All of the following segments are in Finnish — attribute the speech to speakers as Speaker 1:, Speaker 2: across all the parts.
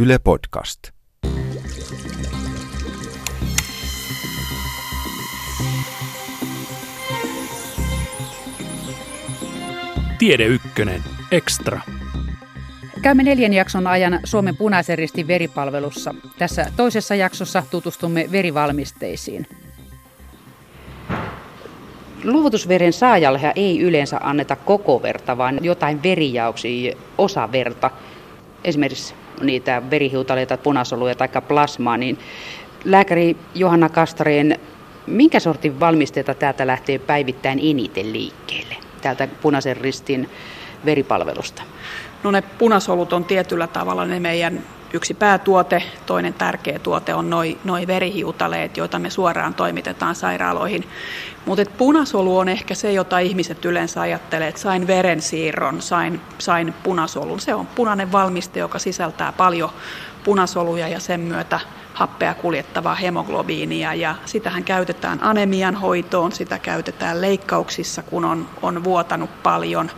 Speaker 1: Yle Podcast.
Speaker 2: Tiede Ykkönen, Extra.
Speaker 3: Käymme neljän jakson ajan Suomen punaisen ristin veripalvelussa. Tässä toisessa jaksossa tutustumme verivalmisteisiin. Luovutusveren saajalle ei yleensä anneta koko verta, vaan jotain verijauksia, osa verta. Esimerkiksi niitä verihiutaleita, punasoluja tai plasmaa, niin lääkäri Johanna Kastareen, minkä sortin valmisteita täältä lähtee päivittäin eniten liikkeelle, täältä punaisen ristin veripalvelusta?
Speaker 4: No ne punasolut on tietyllä tavalla ne meidän yksi päätuote, toinen tärkeä tuote on noin noi verihiutaleet, joita me suoraan toimitetaan sairaaloihin. Mutta punasolu on ehkä se, jota ihmiset yleensä ajattelee, että sain verensiirron, sain, sain punasolun. Se on punainen valmiste, joka sisältää paljon punasoluja ja sen myötä happea kuljettavaa hemoglobiinia ja sitähän käytetään anemian hoitoon, sitä käytetään leikkauksissa, kun on, on vuotanut paljon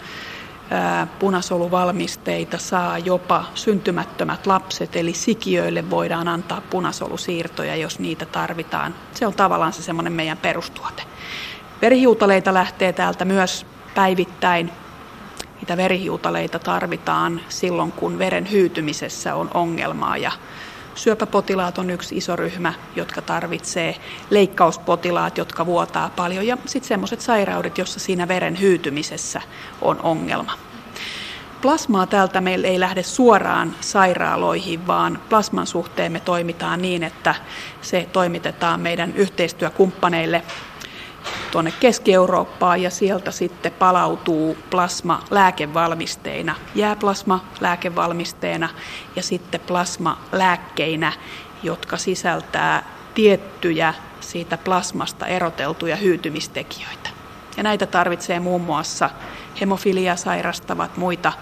Speaker 4: punasoluvalmisteita saa jopa syntymättömät lapset, eli sikiöille voidaan antaa punasolusiirtoja, jos niitä tarvitaan. Se on tavallaan se semmoinen meidän perustuote. Verihiutaleita lähtee täältä myös päivittäin. Niitä verihiutaleita tarvitaan silloin, kun veren hyytymisessä on ongelmaa ja Syöpäpotilaat on yksi iso ryhmä, jotka tarvitsee leikkauspotilaat, jotka vuotaa paljon ja sitten semmoiset sairaudet, joissa siinä veren hyytymisessä on ongelma. Plasmaa täältä meillä ei lähde suoraan sairaaloihin, vaan plasman suhteen me toimitaan niin, että se toimitetaan meidän yhteistyökumppaneille tuonne Keski-Eurooppaan ja sieltä sitten palautuu plasma lääkevalmisteina, jääplasma lääkevalmisteena ja sitten plasma lääkkeinä, jotka sisältää tiettyjä siitä plasmasta eroteltuja hyytymistekijöitä. Ja näitä tarvitsee muun muassa hemofilia sairastavat, muita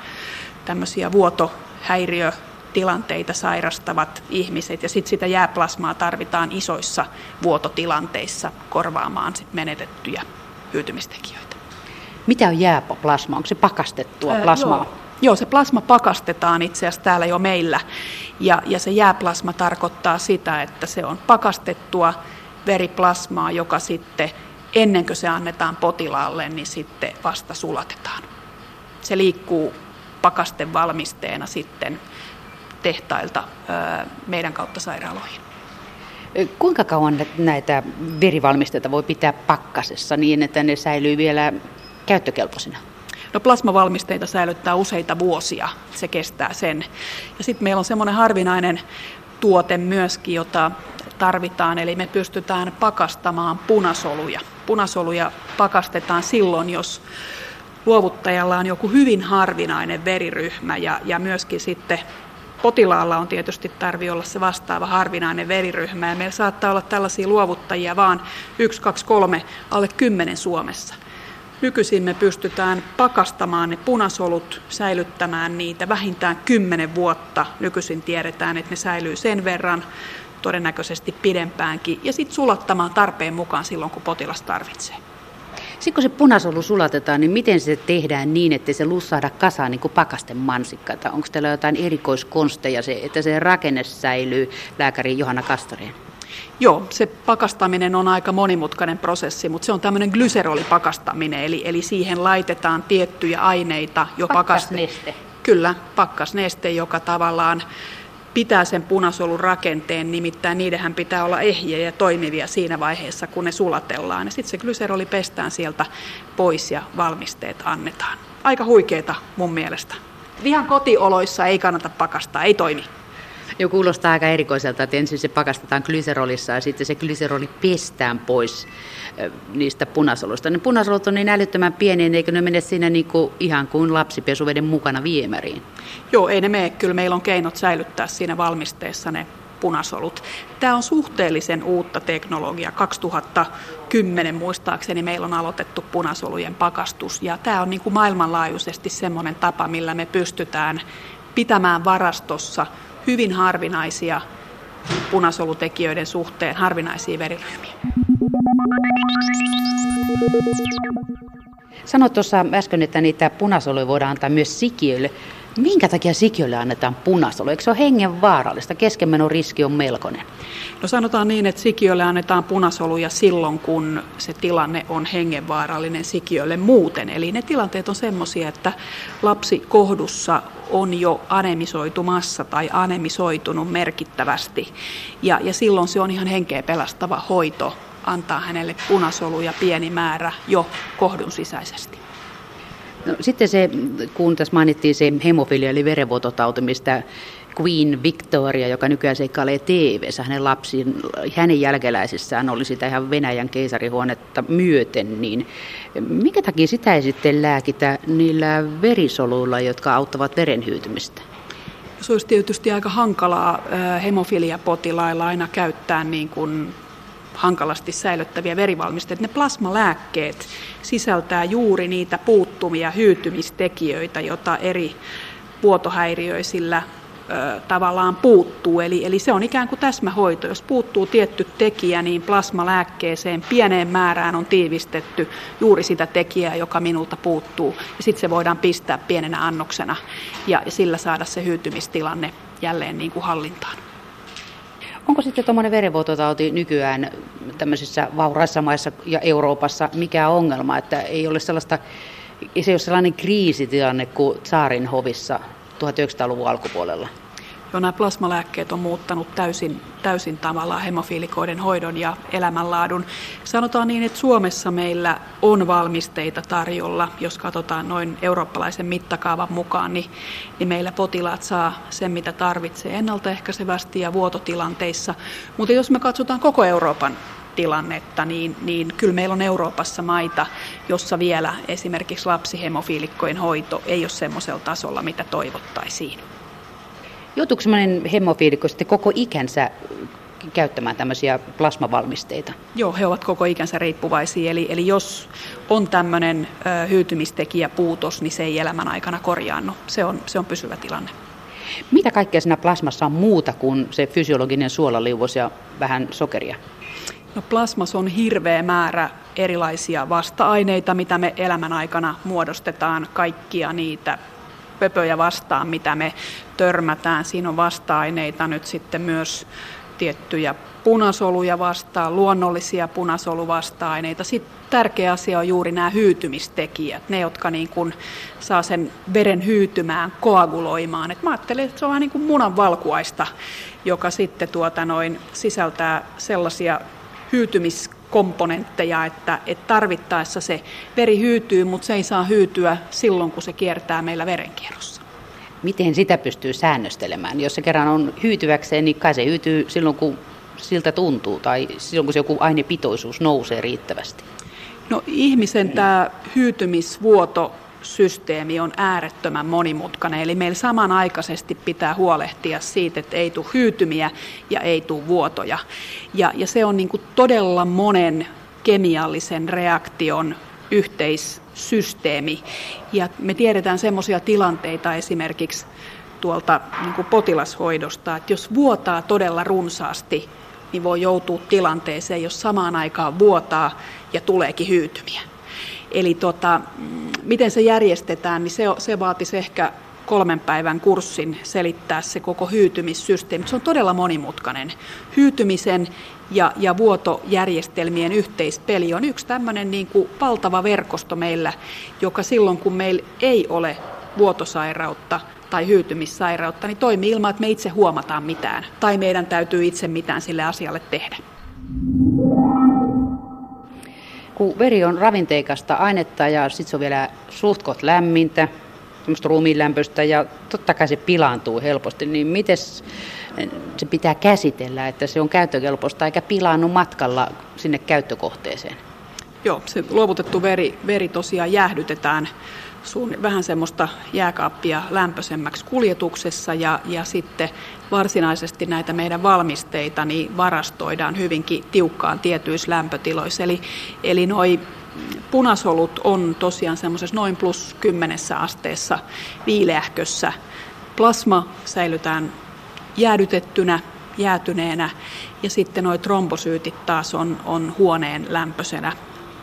Speaker 4: tämmöisiä vuotohäiriö tilanteita sairastavat ihmiset ja sitten sitä jääplasmaa tarvitaan isoissa vuototilanteissa korvaamaan sit menetettyjä hyytymistekijöitä.
Speaker 3: Mitä on jääplasma? Onko se pakastettua plasmaa?
Speaker 4: joo. Joo, se plasma pakastetaan itse asiassa täällä jo meillä. Ja, ja se jääplasma tarkoittaa sitä, että se on pakastettua veriplasmaa, joka sitten ennen kuin se annetaan potilaalle, niin sitten vasta sulatetaan. Se liikkuu pakastevalmisteena sitten tehtailta meidän kautta sairaaloihin.
Speaker 3: Kuinka kauan näitä verivalmisteita voi pitää pakkasessa niin, että ne säilyy vielä käyttökelpoisina?
Speaker 4: No plasmavalmisteita säilyttää useita vuosia, se kestää sen. Ja sitten meillä on semmoinen harvinainen tuote myöskin, jota tarvitaan, eli me pystytään pakastamaan punasoluja. Punasoluja pakastetaan silloin, jos luovuttajalla on joku hyvin harvinainen veriryhmä ja, ja myöskin sitten potilaalla on tietysti tarvi olla se vastaava harvinainen veriryhmä ja meillä saattaa olla tällaisia luovuttajia vaan 1, 2, 3, alle 10 Suomessa. Nykyisin me pystytään pakastamaan ne punasolut, säilyttämään niitä vähintään 10 vuotta. Nykyisin tiedetään, että ne säilyy sen verran, todennäköisesti pidempäänkin, ja sitten sulattamaan tarpeen mukaan silloin, kun potilas tarvitsee.
Speaker 3: Sitten kun se punasolu sulatetaan, niin miten se tehdään niin, että se lussahda kasaan niin kuin pakasten mansikka? Onko teillä jotain erikoiskonsteja, se, että se rakenne säilyy lääkäri Johanna Kastorien?
Speaker 4: Joo, se pakastaminen on aika monimutkainen prosessi, mutta se on tämmöinen glyserolipakastaminen, eli, eli siihen laitetaan tiettyjä aineita jo
Speaker 3: pakkasneste.
Speaker 4: Kyllä, pakkasneste, joka tavallaan pitää sen punasolun rakenteen, nimittäin niidenhän pitää olla ehjiä ja toimivia siinä vaiheessa, kun ne sulatellaan. Ja sitten se glyseroli pestään sieltä pois ja valmisteet annetaan. Aika huikeeta mun mielestä. Ihan kotioloissa ei kannata pakastaa, ei toimi.
Speaker 3: Jo kuulostaa aika erikoiselta, että ensin se pakastetaan glyserolissa ja sitten se glyseroli pestään pois niistä punasoluista. Ne punasolut on niin älyttömän pieniä, eikö ne mene siinä niin kuin, ihan kuin lapsipesuveden mukana viemäriin?
Speaker 4: Joo, ei ne mene. Kyllä meillä on keinot säilyttää siinä valmisteessa ne punasolut. Tämä on suhteellisen uutta teknologiaa. 2010 muistaakseni meillä on aloitettu punasolujen pakastus ja tämä on niin kuin maailmanlaajuisesti semmoinen tapa, millä me pystytään pitämään varastossa hyvin harvinaisia punasolutekijöiden suhteen harvinaisia veriryhmiä.
Speaker 3: Sanoit tuossa äsken, että niitä punasoluja voidaan antaa myös sikiöille. Minkä takia sikiölle annetaan punasolu? Eikö se ole hengenvaarallista? Keskenmenon riski on melkoinen.
Speaker 4: No sanotaan niin, että sikiölle annetaan punasoluja silloin, kun se tilanne on hengenvaarallinen sikiölle muuten. Eli ne tilanteet on sellaisia, että lapsi kohdussa on jo anemisoitumassa tai anemisoitunut merkittävästi. Ja, ja silloin se on ihan henkeä pelastava hoito antaa hänelle punasoluja pieni määrä jo kohdun sisäisesti.
Speaker 3: No, sitten se, kun tässä mainittiin se hemofilia eli verenvuototauti, mistä Queen Victoria, joka nykyään seikkailee tv hänen lapsiin, hänen jälkeläisissään oli sitä ihan Venäjän keisarihuonetta myöten, niin minkä takia sitä ei sitten lääkitä niillä verisoluilla, jotka auttavat verenhyytymistä?
Speaker 4: Se olisi tietysti aika hankalaa hemofiliapotilailla aina käyttää niin kuin hankalasti säilyttäviä verivalmisteita. Ne plasmalääkkeet sisältää juuri niitä puuttumia hyytymistekijöitä, joita eri vuotohäiriöisillä tavallaan puuttuu. Eli, eli se on ikään kuin täsmähoito. Jos puuttuu tietty tekijä, niin plasmalääkkeeseen pieneen määrään on tiivistetty juuri sitä tekijää, joka minulta puuttuu. Ja sitten se voidaan pistää pienenä annoksena ja sillä saada se hyytymistilanne jälleen niin kuin hallintaan.
Speaker 3: Onko sitten tuommoinen verenvuototauti nykyään tämmöisissä vauraissa maissa ja Euroopassa mikä ongelma, että ei ole sellaista, ei se ole sellainen kriisitilanne kuin Saarin hovissa 1900-luvun alkupuolella?
Speaker 4: Jo nämä plasmalääkkeet on muuttanut täysin, täysin tavallaan hemofiilikoiden hoidon ja elämänlaadun. Sanotaan niin, että Suomessa meillä on valmisteita tarjolla, jos katsotaan noin eurooppalaisen mittakaavan mukaan, niin, niin meillä potilaat saa sen, mitä tarvitsee ennaltaehkäisevästi ja vuototilanteissa. Mutta jos me katsotaan koko Euroopan tilannetta, niin, niin kyllä meillä on Euroopassa maita, jossa vielä esimerkiksi lapsihemofiilikkojen hoito ei ole semmoisella tasolla, mitä toivottaisiin.
Speaker 3: Joutuuko semmoinen hemofiilikko sitten koko ikänsä käyttämään tämmöisiä plasmavalmisteita?
Speaker 4: Joo, he ovat koko ikänsä riippuvaisia. Eli, eli jos on tämmöinen ö, hyytymistekijä puutos, niin se ei elämän aikana korjaannu. Se on, se on pysyvä tilanne.
Speaker 3: Mitä kaikkea siinä plasmassa on muuta kuin se fysiologinen suolaliuos ja vähän sokeria?
Speaker 4: No plasmassa on hirveä määrä erilaisia vasta-aineita, mitä me elämän aikana muodostetaan, kaikkia niitä pöpöjä vastaan, mitä me törmätään. Siinä on vasta-aineita nyt sitten myös tiettyjä punasoluja vastaan, luonnollisia punasoluvasta-aineita. Sitten tärkeä asia on juuri nämä hyytymistekijät, ne, jotka niin kuin saa sen veren hyytymään, koaguloimaan. Et mä ajattelen, että se on vähän niin kuin munan valkuaista, joka sitten tuota noin, sisältää sellaisia hyytymiskomponentteja, että, että tarvittaessa se veri hyytyy, mutta se ei saa hyytyä silloin, kun se kiertää meillä verenkierrossa.
Speaker 3: Miten sitä pystyy säännöstelemään? Jos se kerran on hyytyväkseen, niin kai se hyytyy silloin, kun siltä tuntuu, tai silloin, kun se joku ainepitoisuus nousee riittävästi.
Speaker 4: No ihmisen tämä hyytymisvuoto systeemi on äärettömän monimutkainen. Eli meillä samanaikaisesti pitää huolehtia siitä, että ei tule hyytymiä ja ei tule vuotoja. Ja, ja se on niin kuin todella monen kemiallisen reaktion yhteissysteemi. Ja me tiedetään semmoisia tilanteita esimerkiksi tuolta niin kuin potilashoidosta, että jos vuotaa todella runsaasti, niin voi joutua tilanteeseen, jos samaan aikaan vuotaa ja tuleekin hyytymiä. Eli tota, miten se järjestetään, niin se, se vaatisi ehkä kolmen päivän kurssin selittää se koko hyytymissysteemi. Se on todella monimutkainen. Hyytymisen ja, ja vuotojärjestelmien yhteispeli on yksi tämmöinen niin kuin valtava verkosto meillä, joka silloin kun meillä ei ole vuotosairautta tai hyytymissairautta, niin toimii ilman, että me itse huomataan mitään tai meidän täytyy itse mitään sille asialle tehdä
Speaker 3: kun veri on ravinteikasta ainetta ja sitten se on vielä suhtkot lämmintä, semmoista ruumiinlämpöistä ja totta kai se pilaantuu helposti, niin miten se pitää käsitellä, että se on käyttökelpoista eikä pilaannu matkalla sinne käyttökohteeseen?
Speaker 4: Joo, se luovutettu veri, veri tosiaan jäähdytetään suun, vähän semmoista jääkaappia lämpöisemmäksi kuljetuksessa ja, ja sitten varsinaisesti näitä meidän valmisteita niin varastoidaan hyvinkin tiukkaan tietyissä lämpötiloissa. Eli, eli noi punasolut on tosiaan semmoisessa noin plus kymmenessä asteessa viileähkössä. Plasma säilytään jäädytettynä, jäätyneenä ja sitten nuo trombosyytit taas on, on huoneen lämpöisenä,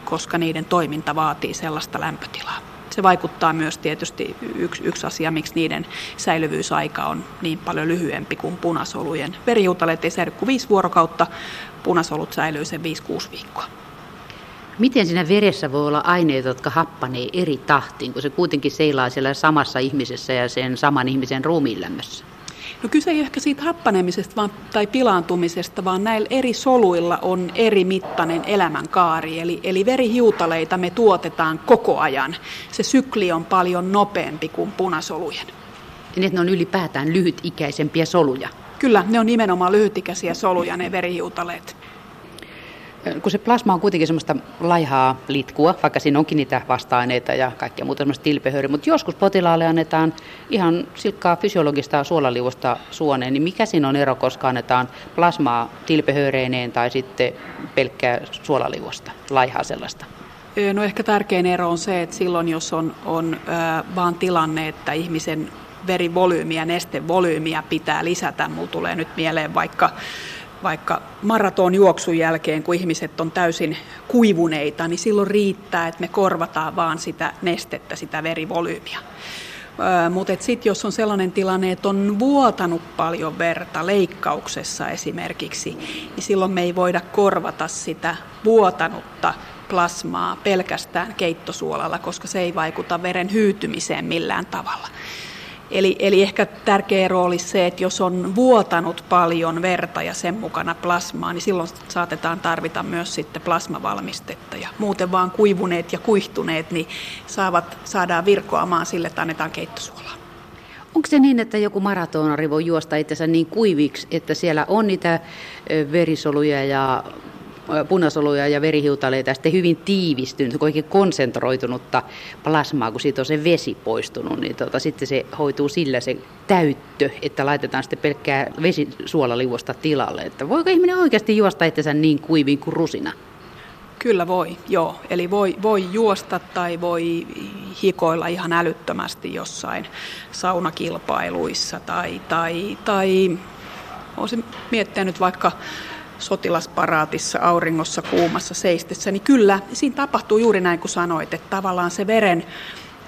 Speaker 4: koska niiden toiminta vaatii sellaista lämpötilaa Se vaikuttaa myös tietysti yksi, yksi asia, miksi niiden säilyvyysaika on niin paljon lyhyempi kuin punasolujen. Verijuutaleet ei säily kuin viisi vuorokautta, punasolut säilyy sen 5-6 viikkoa.
Speaker 3: Miten siinä veressä voi olla aineita, jotka happanee eri tahtiin, kun se kuitenkin seilaa siellä samassa ihmisessä ja sen saman ihmisen ruumiin lämmössä?
Speaker 4: No kyse ei ehkä siitä happanemisesta vaan, tai pilaantumisesta, vaan näillä eri soluilla on eri mittainen elämänkaari. Eli, eli verihiutaleita me tuotetaan koko ajan. Se sykli on paljon nopeampi kuin punasolujen.
Speaker 3: Ja ne on ylipäätään lyhytikäisempiä soluja.
Speaker 4: Kyllä, ne on nimenomaan lyhytikäisiä soluja, ne verihiutaleet
Speaker 3: kun se plasma on kuitenkin semmoista laihaa litkua, vaikka siinä onkin niitä vasta-aineita ja kaikkea muuta semmoista tilpehöriä, mutta joskus potilaalle annetaan ihan silkkaa fysiologista suolaliuosta suoneen, niin mikä siinä on ero, koska annetaan plasmaa tilpehöreineen tai sitten pelkkää suolaliuosta, laihaa sellaista?
Speaker 4: No ehkä tärkein ero on se, että silloin jos on, on äh, vaan tilanne, että ihmisen verivolyymiä, nestevolyymiä pitää lisätä, mulla tulee nyt mieleen vaikka vaikka maratonjuoksun jälkeen, kun ihmiset on täysin kuivuneita, niin silloin riittää, että me korvataan vaan sitä nestettä, sitä verivolyymiä. Mutta sitten jos on sellainen tilanne, että on vuotanut paljon verta leikkauksessa esimerkiksi, niin silloin me ei voida korvata sitä vuotanutta plasmaa pelkästään keittosuolalla, koska se ei vaikuta veren hyytymiseen millään tavalla. Eli, eli ehkä tärkeä ero olisi se, että jos on vuotanut paljon verta ja sen mukana plasmaa, niin silloin saatetaan tarvita myös sitten plasmavalmistetta. Ja muuten vaan kuivuneet ja kuihtuneet, niin saavat, saadaan virkoamaan sille, että annetaan keittosuolaa.
Speaker 3: Onko se niin, että joku maratonari voi juosta itsensä niin kuiviksi, että siellä on niitä verisoluja ja punasoluja ja verihiutaleita sitten hyvin tiivistynyt, oikein konsentroitunutta plasmaa, kun siitä on se vesi poistunut, niin tota, sitten se hoituu sillä se täyttö, että laitetaan sitten pelkkää vesisuolaliuosta tilalle. Että voiko ihminen oikeasti juosta itsensä niin kuivin kuin rusina?
Speaker 4: Kyllä voi, joo. Eli voi, voi juosta tai voi hikoilla ihan älyttömästi jossain saunakilpailuissa tai, tai, tai olisin miettinyt vaikka sotilasparaatissa auringossa kuumassa seistessä, niin kyllä siinä tapahtuu juuri näin kuin sanoit, että tavallaan se veren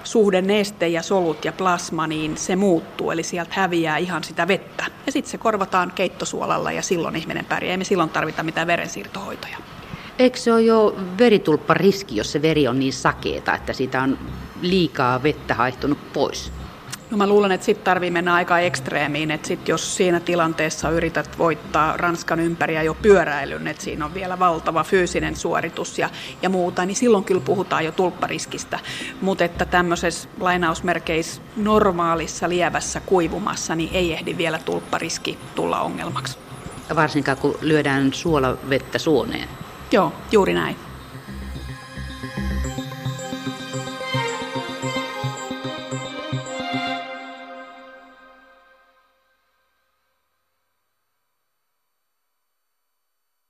Speaker 4: suhde neste ja solut ja plasma, niin se muuttuu, eli sieltä häviää ihan sitä vettä. Ja sitten se korvataan keittosuolalla ja silloin ihminen pärjää, ei me silloin tarvita mitään verensiirtohoitoja.
Speaker 3: Eikö se ole jo veritulppariski, jos se veri on niin sakeeta, että siitä on liikaa vettä haihtunut pois?
Speaker 4: No mä luulen, että sitten tarvii mennä aika ekstreemiin, että sit jos siinä tilanteessa yrität voittaa Ranskan ympäriä jo pyöräilyn, että siinä on vielä valtava fyysinen suoritus ja, ja muuta, niin silloin kyllä puhutaan jo tulppariskistä. Mutta että tämmöisessä lainausmerkeissä normaalissa lievässä kuivumassa, niin ei ehdi vielä tulppariski tulla ongelmaksi.
Speaker 3: Varsinkaan kun lyödään suolavettä suoneen.
Speaker 4: Joo, juuri näin.